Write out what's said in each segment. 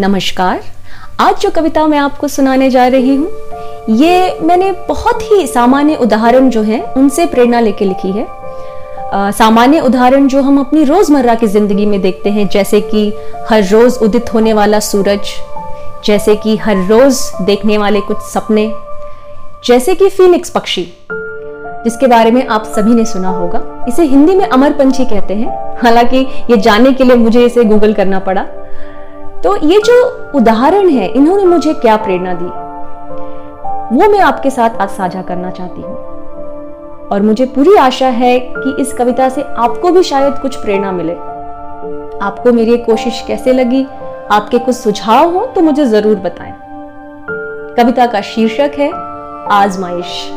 नमस्कार। आज जो कविता मैं आपको सुनाने जा रही हूँ, ये मैंने बहुत ही सामान्य उदाहरण जो है, उनसे प्रेरणा लेके लिखी है। सामान्य उदाहरण जो हम अपनी रोज़मर्रा की ज़िंदगी में देखते हैं, जैसे कि हर रोज उदित होने वाला सूरज, जैसे कि हर रोज देखने वाले कुछ सपने, जैसे कि फीनिक्स पक्षी, जिसके बारे में आप सभी ने सुना होगा। इसे हिंदी में अमर पंछी कहते हैं। हालाँकि ये जानने के लिए मुझे इसे गूगल करना पड़ा। तो ये जो उदाहरण है, इन्होंने मुझे क्या प्रेरणा दी? वो मैं आपके साथ आज साझा करना चाहती हूँ। और मुझे पूरी आशा है कि इस कविता से आपको भी शायद कुछ प्रेरणा मिले। आपको मेरी कोशिश कैसे लगी? आपके कुछ सुझाव हो तो मुझे ज़रूर बताएँ। कविता का शीर्षक है, आजमाइश।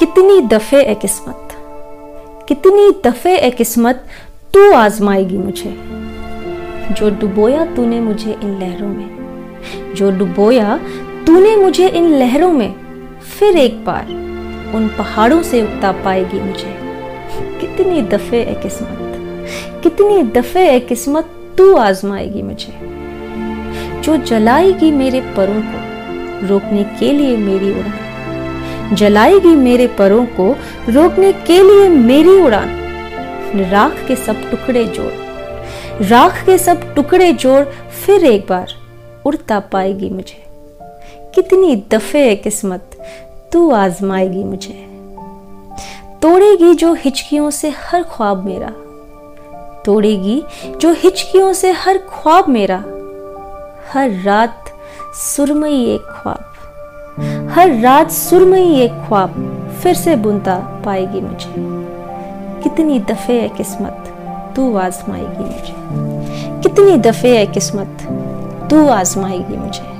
कितनी दफे ए किस्मत, कितनी दफे ए किस्मत तू आजमाएगी मुझे। जो डुबोया तूने मुझे इन लहरों में, जो डुबोया तूने मुझे इन लहरों में, फिर एक बार उन पहाड़ों से उगता पाएगी मुझे। कितनी दफे ए किस्मत, कितनी दफे ए किस्मत तू आजमाएगी मुझे, जो जलाएगी मेरे परों को रोकने के लिए मेरी उड़ान, जलाएगी मेरे परों को रोकने के लिए मेरी उड़ान, राख के सब टुकड़े जोड़ राख के सब टुकड़े जोड़ फिर एक बार उड़ता पाएगी मुझे। कितनी दफे किस्मत, तू आजमाएगी मुझे। तोड़ेगी जो हिचकियों से हर ख्वाब मेरा। तोड़ेगी जो हिचकियों से हर ख्वाब मेरा। हर रात सुरमई एक ख्वाब। हर रात सुरमई एक ख्वाब फिर से बुनता पाएगी मुझे। कितनी दफे है किस्मत तू आजमाएगी मुझे। कितनी दफे है किस्मत तू आजमाएगी मुझे।